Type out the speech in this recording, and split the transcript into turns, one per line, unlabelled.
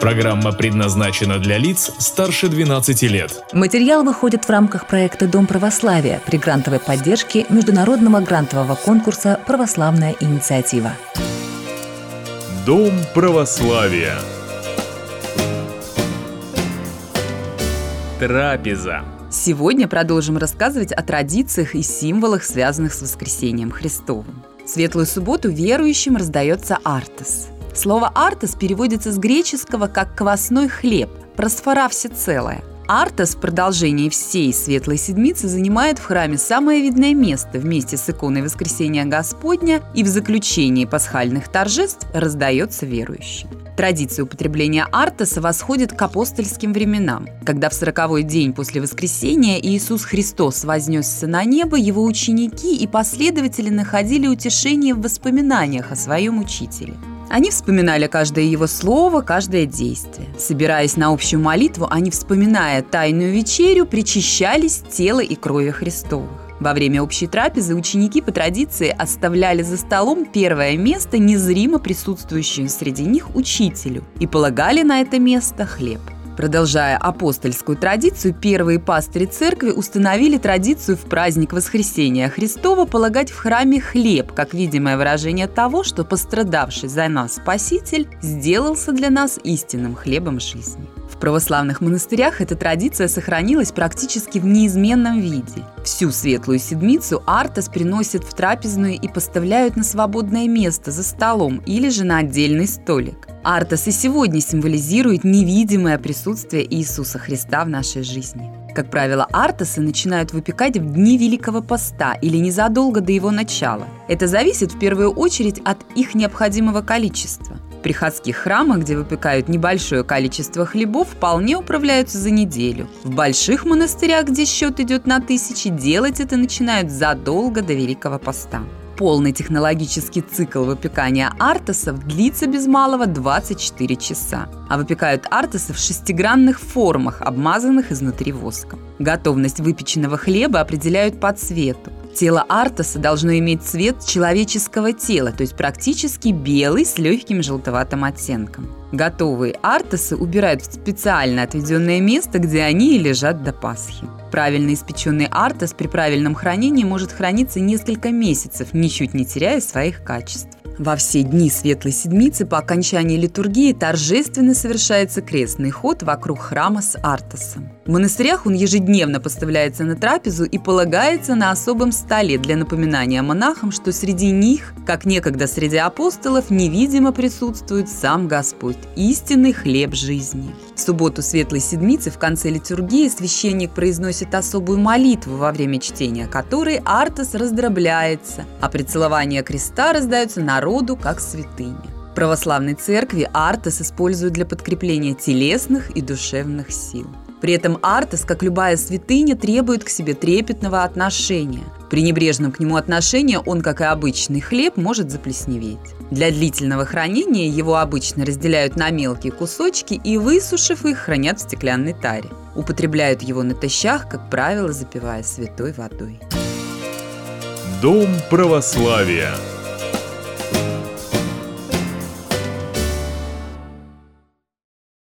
Программа предназначена для лиц старше 12 лет.
Материал выходит в рамках проекта «Дом православия» при грантовой поддержке Международного грантового конкурса «Православная инициатива».
Дом православия. Трапеза.
Сегодня продолжим рассказывать о традициях и символах, связанных с воскресением Христовым. В Светлую субботу верующим раздается артес. Слово «артес» переводится с греческого как «квасной хлеб», просфора всецелая. Артес в продолжении всей Светлой Седмицы занимает в храме самое видное место вместе с иконой Воскресения Господня и в заключении пасхальных торжеств раздается верующим. Традиция употребления артеса восходит к апостольским временам, когда в сороковой день после воскресения Иисус Христос вознесся на небо, его ученики и последователи находили утешение в воспоминаниях о своем учителе. Они вспоминали каждое его слово, каждое действие. Собираясь на общую молитву, они, вспоминая тайную вечерю, причащались тела и крови Христовых. Во время общей трапезы ученики по традиции оставляли за столом первое место незримо присутствующему среди них учителю и полагали на это место хлеб – Продолжая апостольскую традицию, первые пастыри церкви установили традицию в праздник Воскресения Христова полагать в храме хлеб, как видимое выражение того, что пострадавший за нас Спаситель сделался для нас истинным хлебом жизни. В православных монастырях эта традиция сохранилась практически в неизменном виде. Всю светлую седмицу артас приносят в трапезную и поставляют на свободное место за столом или же на отдельный столик. Артас и сегодня символизирует невидимое присутствие Иисуса Христа в нашей жизни. Как правило, артасы начинают выпекать в дни Великого Поста или незадолго до его начала. Это зависит в первую очередь от их необходимого количества. В приходских храмах, где выпекают небольшое количество хлебов, вполне управляются за неделю. В больших монастырях, где счет идет на тысячи, делать это начинают задолго до Великого Поста. Полный технологический цикл выпекания артасов длится без малого 24 часа. А выпекают артасы в шестигранных формах, обмазанных изнутри воском. Готовность выпеченного хлеба определяют по цвету. Тело артаса должно иметь цвет человеческого тела, то есть практически белый с легким желтоватым оттенком. Готовые артасы убирают в специально отведенное место, где они и лежат до Пасхи. Правильно испеченный артас при правильном хранении может храниться несколько месяцев, ничуть не теряя своих качеств. Во все дни Светлой Седмицы по окончании литургии торжественно совершается крестный ход вокруг храма с Артасом. В монастырях он ежедневно поставляется на трапезу и полагается на особом столе для напоминания монахам, что среди них, как некогда среди апостолов, невидимо присутствует сам Господь, истинный хлеб жизни. В субботу Светлой Седмицы в конце литургии священник произносит особую молитву, во время чтения которой Артас раздробляется, а при целовании креста раздаются народу народу как святыня. В православной церкви артес используют для подкрепления телесных и душевных сил. При этом артес, как любая святыня, требует к себе трепетного отношения. При небрежном к нему отношении он, как и обычный хлеб, может заплесневеть. Для длительного хранения его обычно разделяют на мелкие кусочки и, высушив их, хранят в стеклянной таре. Употребляют его натощак, как правило, запивая святой водой.
Дом православия.